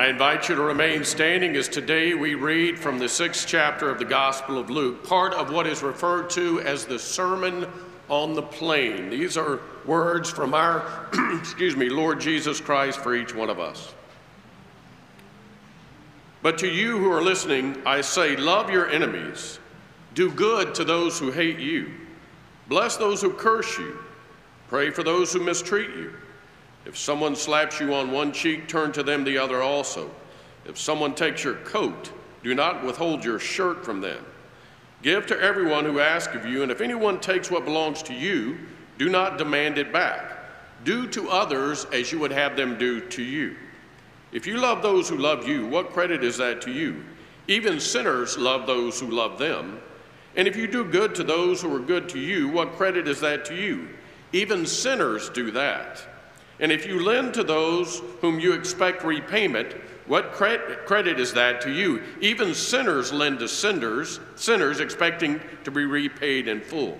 I invite you to remain standing as today we read from the sixth chapter of the Gospel of Luke, part of what is referred to as the Sermon on the Plain. These are words from our, excuse me, Lord Jesus Christ for each one of us. But to you who are listening, I say, love your enemies, do good to those who hate you, bless those who curse you, pray for those who mistreat you. If someone slaps you on one cheek, turn to them the other also. If someone takes your coat, do not withhold your shirt from them. Give to everyone who asks of you, and if anyone takes what belongs to you, do not demand it back. Do to others as you would have them do to you. If you love those who love you, what credit is that to you? Even sinners love those who love them. And if you do good to those who are good to you, what credit is that to you? Even sinners do that. And if you lend to those whom you expect repayment, what credit is that to you? Even sinners lend to sinners, sinners expecting to be repaid in full.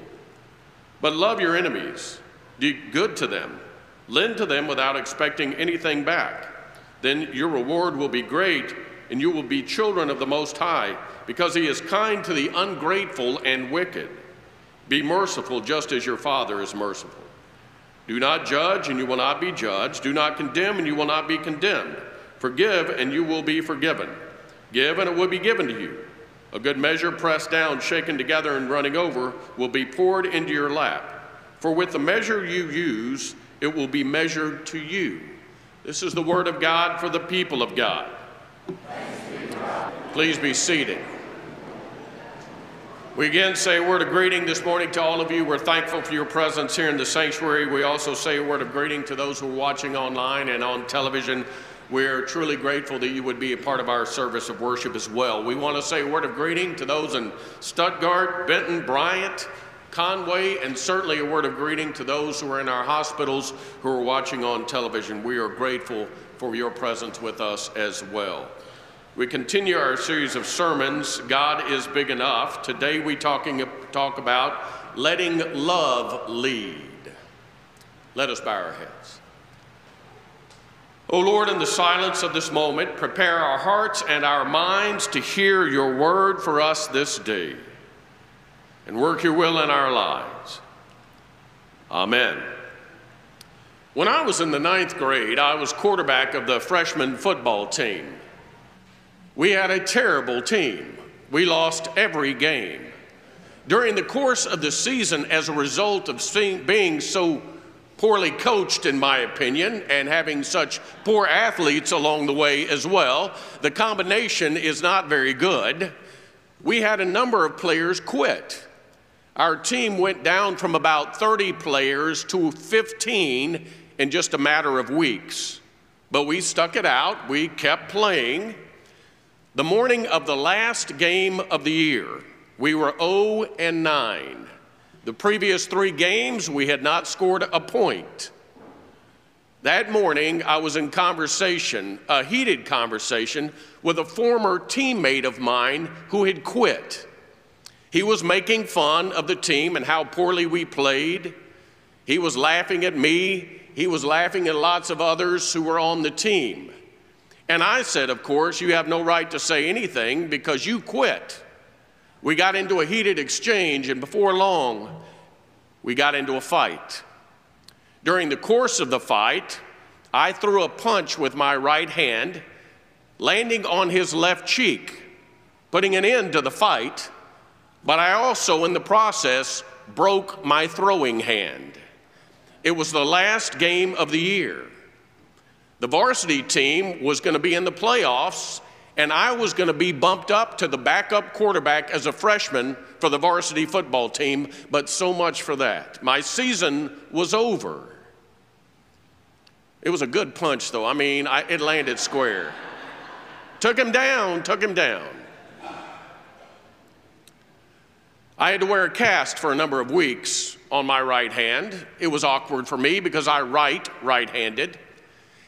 But love your enemies, do good to them, lend to them without expecting anything back. Then your reward will be great, and you will be children of the Most High, because He is kind to the ungrateful and wicked. Be merciful just as your Father is merciful. Do not judge, and you will not be judged. Do not condemn, and you will not be condemned. Forgive, and you will be forgiven. Give, and it will be given to you. A good measure, pressed down, shaken together, and running over, will be poured into your lap. For with the measure you use, it will be measured to you. This is the word of God for the people of God. Please be seated. We again say a word of greeting this morning to all of you. We're thankful for your presence here in the sanctuary. We also say a word of greeting to those who are watching online and on television. We're truly grateful that you would be a part of our service of worship as well. We want to say a word of greeting to those in Stuttgart, Benton, Bryant, Conway, and certainly a word of greeting to those who are in our hospitals who are watching on television. We are grateful for your presence with us as well. We continue our series of sermons, God is Big Enough. Today we talking, talk about letting love lead. Let us bow our heads. O oh Lord, in the silence of this moment, prepare our hearts and our minds to hear your word for us this day and work your will in our lives. Amen. When I was in the ninth grade, I was quarterback of the freshman football team. We had a terrible team. We lost every game. During the course of the season, as a result of being so poorly coached, in my opinion, and having such poor athletes along the way as well, the combination is not very good. We had a number of players quit. Our team went down from about 30 players to 15 in just a matter of weeks. But we stuck it out, we kept playing. The morning of the last game of the year, we were 0 and 9. The previous three games, we had not scored a point. That morning, I was in conversation, a heated conversation, with a former teammate of mine who had quit. He was making fun of the team and how poorly we played. He was laughing at me. He was laughing at lots of others who were on the team. And I said, Of course, you have no right to say anything because you quit. We got into a heated exchange, and before long, we got into a fight. During the course of the fight, I threw a punch with my right hand, landing on his left cheek, putting an end to the fight, but I also, in the process, broke my throwing hand. It was the last game of the year. The varsity team was going to be in the playoffs, and I was going to be bumped up to the backup quarterback as a freshman for the varsity football team, but so much for that. My season was over. It was a good punch, though. I mean, I, it landed square. took him down, took him down. I had to wear a cast for a number of weeks on my right hand. It was awkward for me because I write right handed.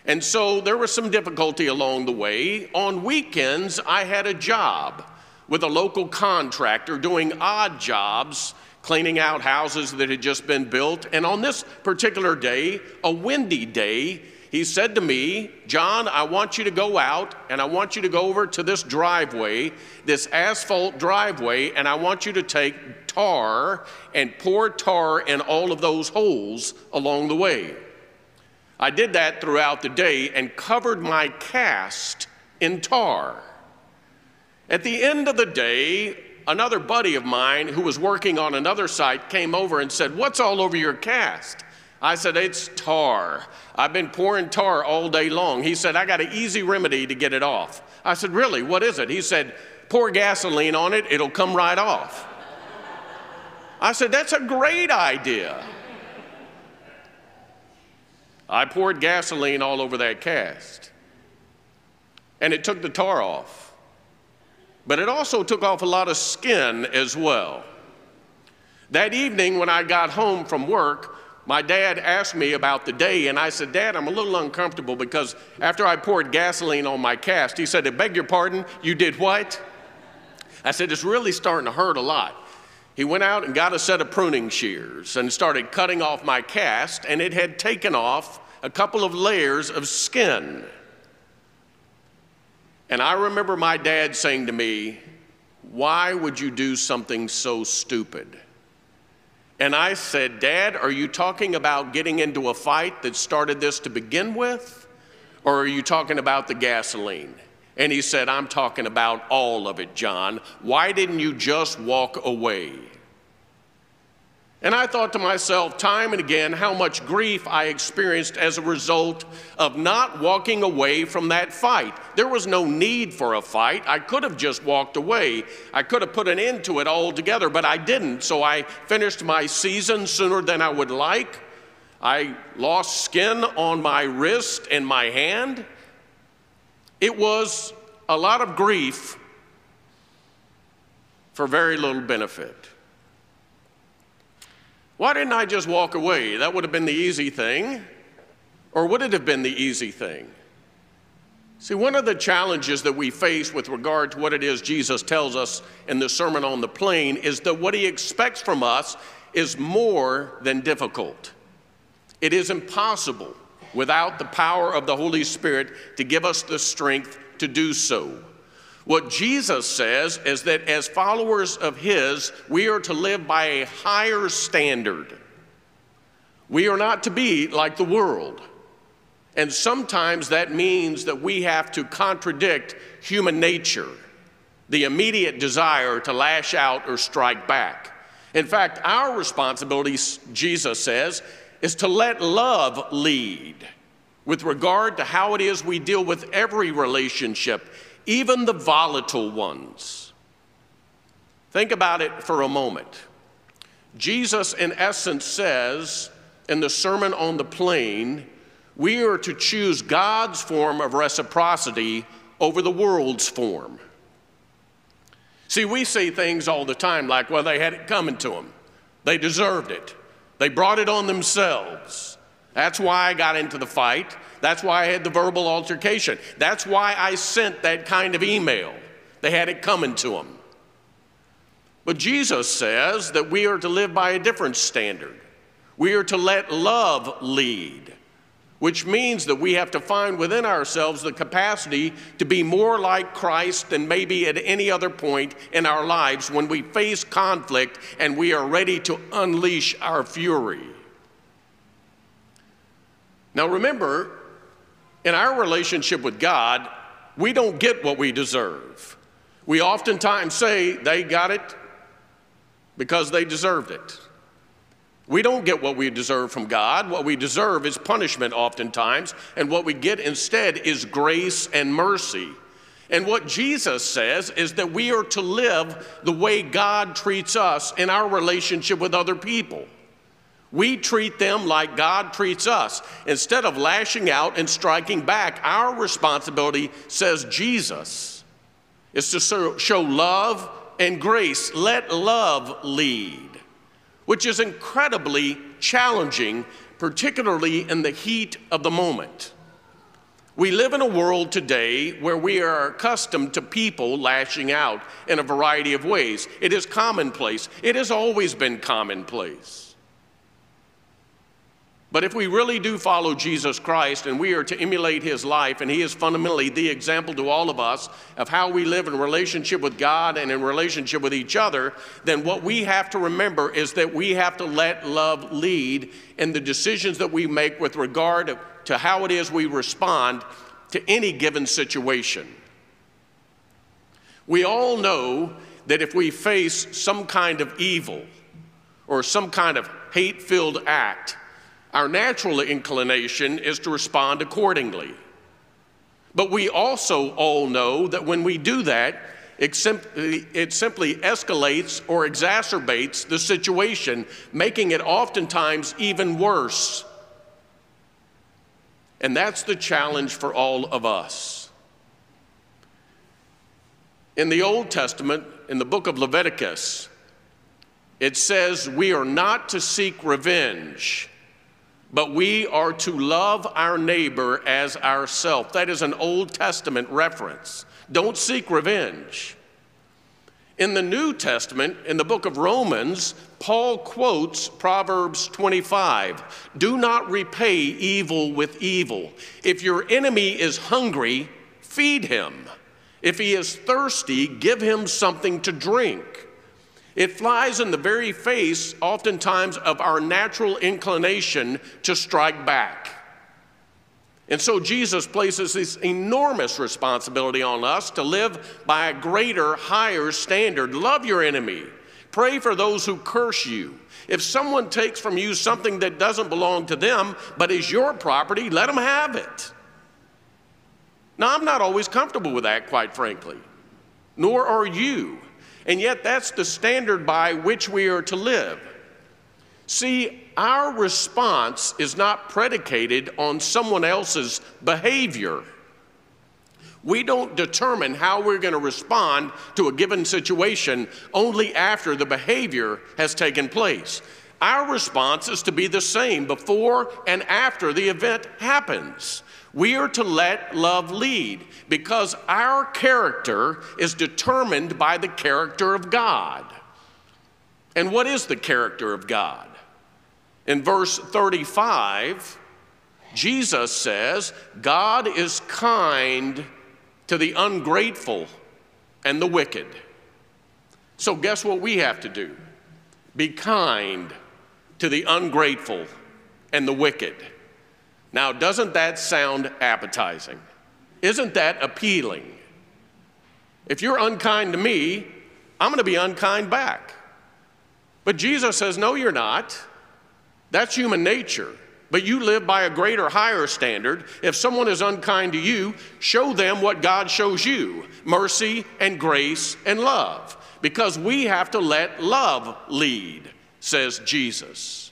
And so there was some difficulty along the way. On weekends, I had a job with a local contractor doing odd jobs, cleaning out houses that had just been built. And on this particular day, a windy day, He said to me, John, I want you to go out and I want you to go over to this driveway, this asphalt driveway, and I want you to take tar and pour tar in all of those holes along the way. I did that throughout the day and covered my cast in tar. At the end of the day, another buddy of mine who was working on another site came over and said, What's all over your cast? I said, It's tar. I've been pouring tar all day long. He said, I got an easy remedy to get it off. I said, Really? What is it? He said, Pour gasoline on it, it'll come right off. I said, That's a great idea. I poured gasoline all over that cast, and it took the tar off. But it also took off a lot of skin as well. That evening, when I got home from work, my dad asked me about the day, and I said, Dad, I'm a little uncomfortable because after I poured gasoline on my cast, he said, I beg your pardon, you did what? I said, It's really starting to hurt a lot. He went out and got a set of pruning shears and started cutting off my cast, and it had taken off a couple of layers of skin. And I remember my dad saying to me, Why would you do something so stupid? And I said, Dad, are you talking about getting into a fight that started this to begin with? Or are you talking about the gasoline? And he said, I'm talking about all of it, John. Why didn't you just walk away? And I thought to myself, time and again, how much grief I experienced as a result of not walking away from that fight. There was no need for a fight. I could have just walked away. I could have put an end to it altogether, but I didn't. So I finished my season sooner than I would like. I lost skin on my wrist and my hand. It was a lot of grief for very little benefit. Why didn't I just walk away? That would have been the easy thing. Or would it have been the easy thing? See, one of the challenges that we face with regard to what it is Jesus tells us in the Sermon on the Plain is that what he expects from us is more than difficult. It is impossible without the power of the Holy Spirit to give us the strength to do so. What Jesus says is that as followers of His, we are to live by a higher standard. We are not to be like the world. And sometimes that means that we have to contradict human nature, the immediate desire to lash out or strike back. In fact, our responsibility, Jesus says, is to let love lead with regard to how it is we deal with every relationship even the volatile ones. Think about it for a moment. Jesus, in essence, says in the Sermon on the Plain, we are to choose God's form of reciprocity over the world's form. See, we say things all the time like, well, they had it coming to them, they deserved it, they brought it on themselves. That's why I got into the fight. That's why I had the verbal altercation. That's why I sent that kind of email. They had it coming to them. But Jesus says that we are to live by a different standard. We are to let love lead, which means that we have to find within ourselves the capacity to be more like Christ than maybe at any other point in our lives when we face conflict and we are ready to unleash our fury. Now remember, in our relationship with God, we don't get what we deserve. We oftentimes say they got it because they deserved it. We don't get what we deserve from God. What we deserve is punishment, oftentimes, and what we get instead is grace and mercy. And what Jesus says is that we are to live the way God treats us in our relationship with other people. We treat them like God treats us. Instead of lashing out and striking back, our responsibility, says Jesus, is to show love and grace. Let love lead, which is incredibly challenging, particularly in the heat of the moment. We live in a world today where we are accustomed to people lashing out in a variety of ways. It is commonplace, it has always been commonplace. But if we really do follow Jesus Christ and we are to emulate his life, and he is fundamentally the example to all of us of how we live in relationship with God and in relationship with each other, then what we have to remember is that we have to let love lead in the decisions that we make with regard to how it is we respond to any given situation. We all know that if we face some kind of evil or some kind of hate filled act, our natural inclination is to respond accordingly. But we also all know that when we do that, it simply, it simply, escalates or exacerbates the situation, making it oftentimes even worse. And that's the challenge for all of us. In the Old Testament, in the book of Leviticus, it says we are not to seek revenge but we are to love our neighbor as ourself. That is an Old Testament reference. Don't seek revenge. In the New Testament, in the book of Romans, Paul quotes Proverbs 25 Do not repay evil with evil. If your enemy is hungry, feed him. If he is thirsty, give him something to drink. It flies in the very face, oftentimes, of our natural inclination to strike back. And so Jesus places this enormous responsibility on us to live by a greater, higher standard. Love your enemy. Pray for those who curse you. If someone takes from you something that doesn't belong to them but is your property, let them have it. Now, I'm not always comfortable with that, quite frankly, nor are you. And yet, that's the standard by which we are to live. See, our response is not predicated on someone else's behavior. We don't determine how we're going to respond to a given situation only after the behavior has taken place. Our response is to be the same before and after the event happens. We are to let love lead because our character is determined by the character of God. And what is the character of God? In verse 35, Jesus says, God is kind to the ungrateful and the wicked. So, guess what we have to do? Be kind to the ungrateful and the wicked. Now, doesn't that sound appetizing? Isn't that appealing? If you're unkind to me, I'm going to be unkind back. But Jesus says, No, you're not. That's human nature. But you live by a greater, higher standard. If someone is unkind to you, show them what God shows you mercy and grace and love. Because we have to let love lead, says Jesus.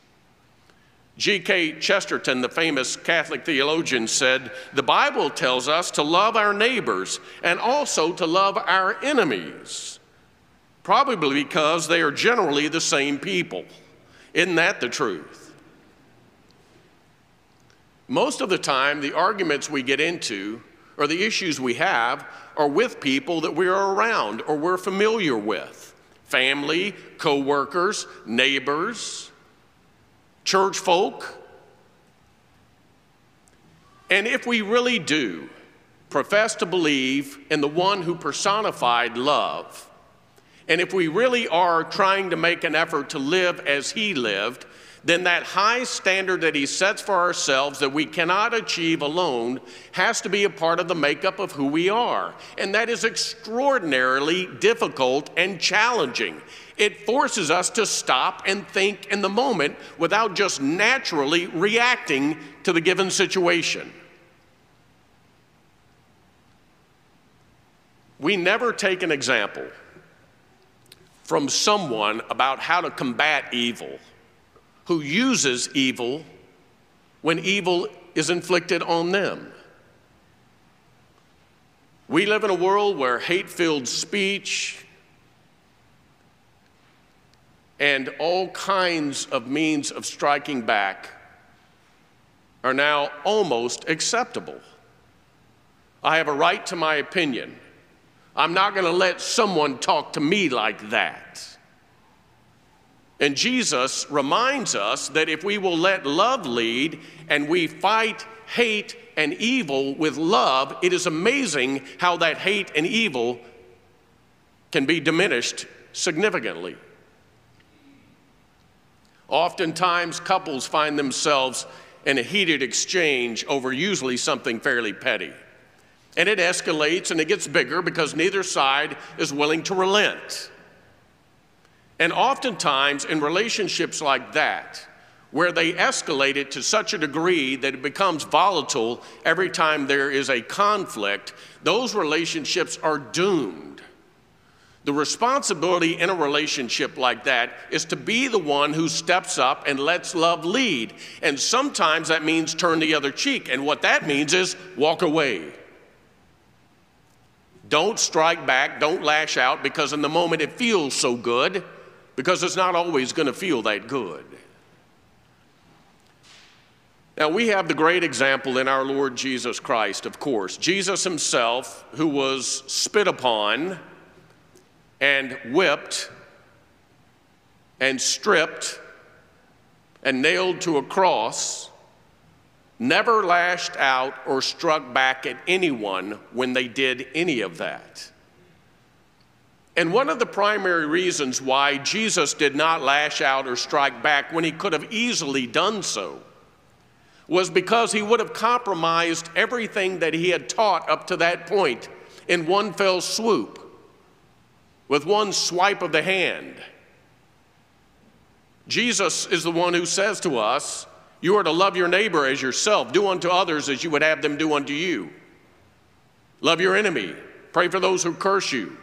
G.K. Chesterton, the famous Catholic theologian, said, The Bible tells us to love our neighbors and also to love our enemies, probably because they are generally the same people. Isn't that the truth? Most of the time, the arguments we get into or the issues we have are with people that we're around or we're familiar with family, co workers, neighbors church folk. And if we really do profess to believe in the one who personified love, and if we really are trying to make an effort to live as he lived, then that high standard that he sets for ourselves that we cannot achieve alone has to be a part of the makeup of who we are. And that is extraordinarily difficult and challenging. It forces us to stop and think in the moment without just naturally reacting to the given situation. We never take an example from someone about how to combat evil who uses evil when evil is inflicted on them. We live in a world where hate filled speech, and all kinds of means of striking back are now almost acceptable. I have a right to my opinion. I'm not going to let someone talk to me like that. And Jesus reminds us that if we will let love lead and we fight hate and evil with love, it is amazing how that hate and evil can be diminished significantly. Oftentimes, couples find themselves in a heated exchange over usually something fairly petty. And it escalates and it gets bigger because neither side is willing to relent. And oftentimes, in relationships like that, where they escalate it to such a degree that it becomes volatile every time there is a conflict, those relationships are doomed. The responsibility in a relationship like that is to be the one who steps up and lets love lead. And sometimes that means turn the other cheek. And what that means is walk away. Don't strike back, don't lash out because in the moment it feels so good because it's not always going to feel that good. Now, we have the great example in our Lord Jesus Christ, of course. Jesus himself, who was spit upon and whipped and stripped and nailed to a cross, never lashed out or struck back at anyone when they did any of that. And one of the primary reasons why Jesus did not lash out or strike back when he could have easily done so was because he would have compromised everything that he had taught up to that point in one fell swoop, with one swipe of the hand. Jesus is the one who says to us, You are to love your neighbor as yourself, do unto others as you would have them do unto you. Love your enemy, pray for those who curse you.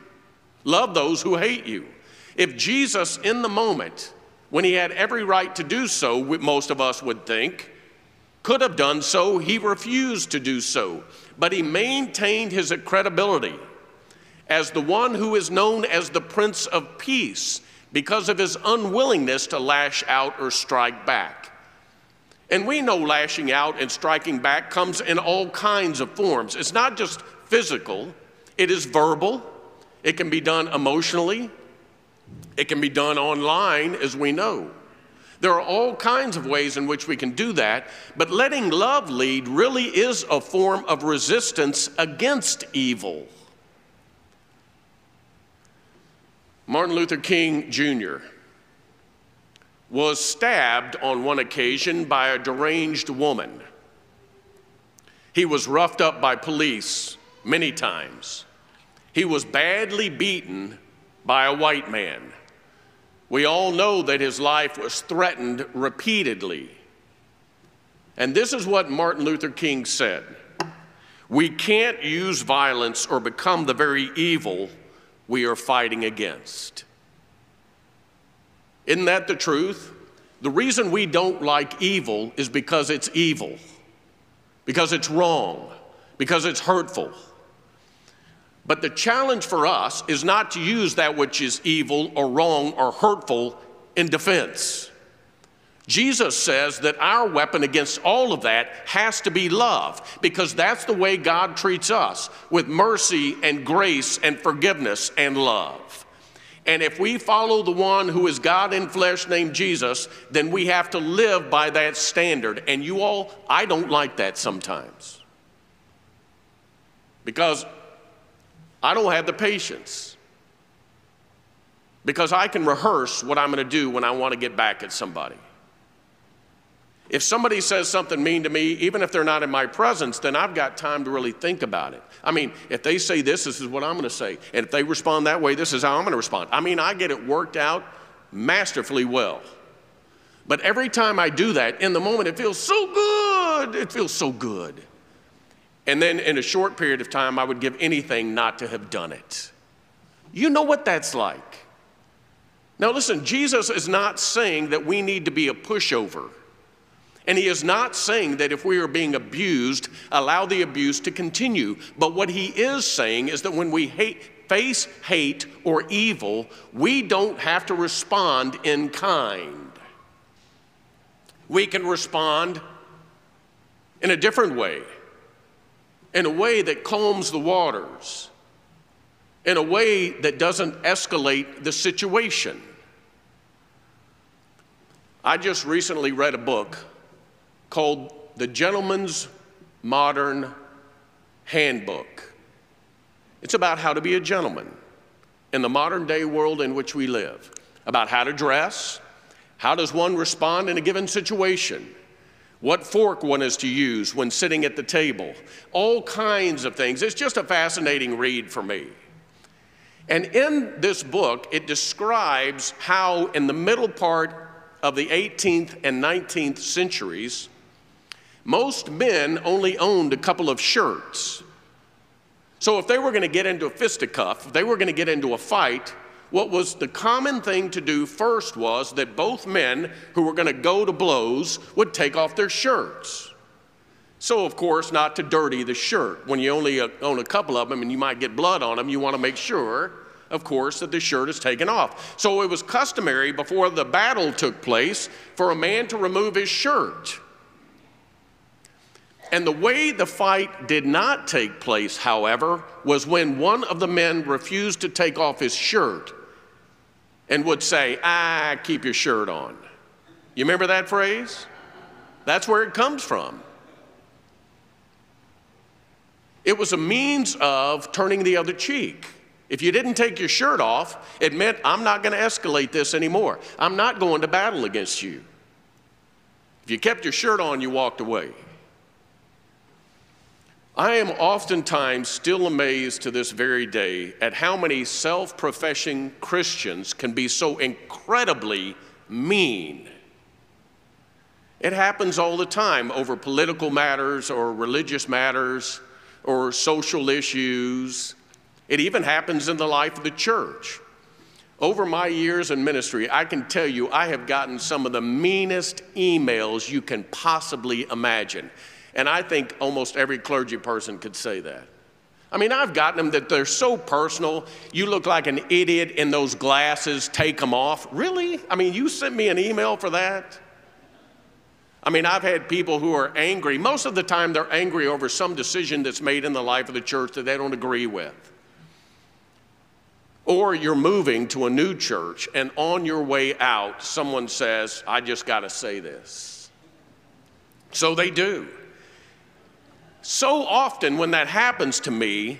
Love those who hate you. If Jesus, in the moment, when he had every right to do so, most of us would think, could have done so, he refused to do so. But he maintained his credibility as the one who is known as the Prince of Peace because of his unwillingness to lash out or strike back. And we know lashing out and striking back comes in all kinds of forms. It's not just physical, it is verbal, it can be done emotionally, it can be done online, as we know. There are all kinds of ways in which we can do that, but letting love lead really is a form of resistance against evil. Martin Luther King Jr. was stabbed on one occasion by a deranged woman. He was roughed up by police many times. He was badly beaten by a white man. We all know that his life was threatened repeatedly. And this is what Martin Luther King said We can't use violence or become the very evil we are fighting against. Isn't that the truth? The reason we don't like evil is because it's evil, because it's wrong, because it's hurtful. But the challenge for us is not to use that which is evil or wrong or hurtful in defense. Jesus says that our weapon against all of that has to be love because that's the way God treats us with mercy and grace and forgiveness and love. And if we follow the one who is God in flesh named Jesus, then we have to live by that standard. And you all, I don't like that sometimes. Because I don't have the patience because I can rehearse what I'm going to do when I want to get back at somebody. If somebody says something mean to me, even if they're not in my presence, then I've got time to really think about it. I mean, if they say this, this is what I'm going to say. And if they respond that way, this is how I'm going to respond. I mean, I get it worked out masterfully well. But every time I do that, in the moment, it feels so good. It feels so good. And then in a short period of time, I would give anything not to have done it. You know what that's like. Now, listen, Jesus is not saying that we need to be a pushover. And he is not saying that if we are being abused, allow the abuse to continue. But what he is saying is that when we hate, face hate or evil, we don't have to respond in kind. We can respond in a different way in a way that calms the waters, in a way that doesn't escalate the situation. I just recently read a book called The Gentleman's Modern Handbook. It's about how to be a gentleman in the modern day world in which we live, about how to dress, how does one respond in a given situation, what fork one is to use when sitting at the table, all kinds of things. It's just a fascinating read for me. And in this book, it describes how, in the middle part of the 18th and 19th centuries, most men only owned a couple of shirts. So if they were going to get into a fisticuff, if they were going to get into a fight, what was the common thing to do first was that both men who were going to go to blows would take off their shirts. So, of course, not to dirty the shirt. When you only uh, own a couple of them and you might get blood on them, you want to make sure, of course, that the shirt is taken off. So it was customary before the battle took place for a man to remove his shirt. And the way the fight did not take place, however, was when one of the men refused to take off his shirt and would say, Ah, keep your shirt on. You remember that phrase? That's where it comes from. It was a means of turning the other cheek. If you didn't take your shirt off, it meant, I'm not going to escalate this anymore. I'm not going to battle against you. If you kept your shirt on, you walked away. I am oftentimes still amazed to this very day at how many self professing Christians can be so incredibly mean. It happens all the time over political matters or religious matters or social issues. It even happens in the life of the church. Over my years in ministry, I can tell you I have gotten some of the meanest emails you can possibly imagine. And I think almost every clergy person could say that. I mean, I've gotten them that they're so personal. You look like an idiot in those glasses, take them off. Really? I mean, you sent me an email for that? I mean, I've had people who are angry. Most of the time, they're angry over some decision that's made in the life of the church that they don't agree with. Or you're moving to a new church, and on your way out, someone says, I just got to say this. So they do. So often, when that happens to me,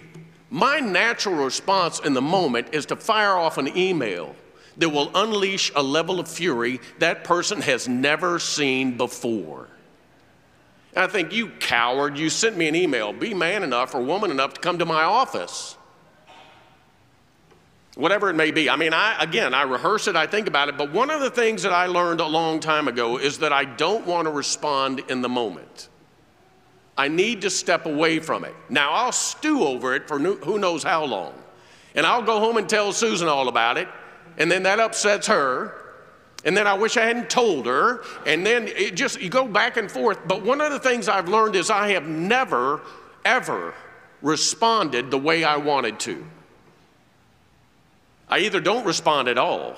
my natural response in the moment is to fire off an email that will unleash a level of fury that person has never seen before. And I think, you coward, you sent me an email. Be man enough or woman enough to come to my office. Whatever it may be. I mean, I, again, I rehearse it, I think about it, but one of the things that I learned a long time ago is that I don't want to respond in the moment. I need to step away from it. Now, I'll stew over it for who knows how long. And I'll go home and tell Susan all about it. And then that upsets her. And then I wish I hadn't told her. And then it just, you go back and forth. But one of the things I've learned is I have never, ever responded the way I wanted to. I either don't respond at all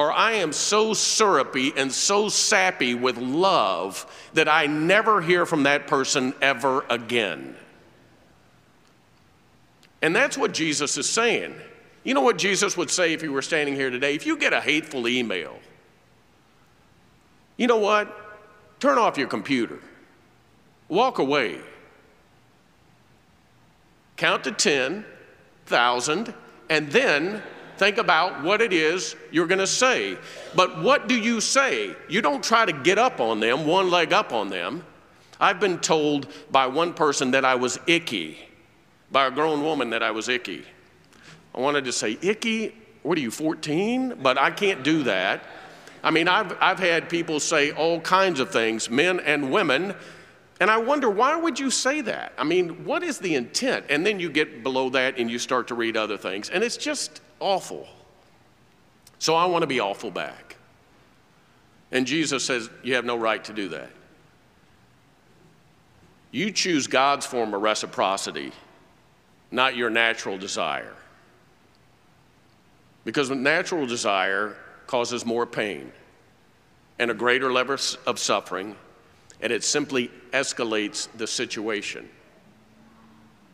or I am so syrupy and so sappy with love that I never hear from that person ever again. And that's what Jesus is saying. You know what Jesus would say if he were standing here today? If you get a hateful email, you know what? Turn off your computer, walk away, count to 10,000, and then Think about what it is you're going to say. But what do you say? You don't try to get up on them, one leg up on them. I've been told by one person that I was icky, by a grown woman that I was icky. I wanted to say, icky? What are you, 14? But I can't do that. I mean, I've, I've had people say all kinds of things, men and women, and I wonder, why would you say that? I mean, what is the intent? And then you get below that and you start to read other things, and it's just awful. So I want to be awful back. And Jesus says, You have no right to do that. You choose God's form of reciprocity, not your natural desire. Because natural desire causes more pain and a greater level of suffering, and it simply escalates the situation.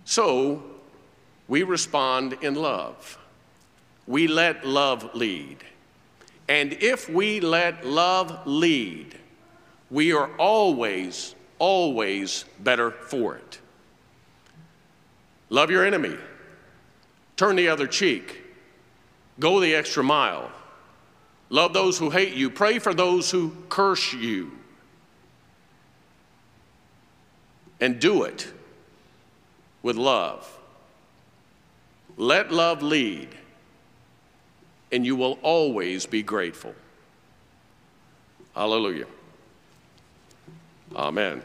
So we respond in love we let love lead. And if we let love lead, we are always, always better for it. Love your enemy. Turn the other cheek. Go the extra mile. Love those who hate you. Pray for those who curse you. And do it with love. Let love lead, and you will always be grateful. Hallelujah. Amen.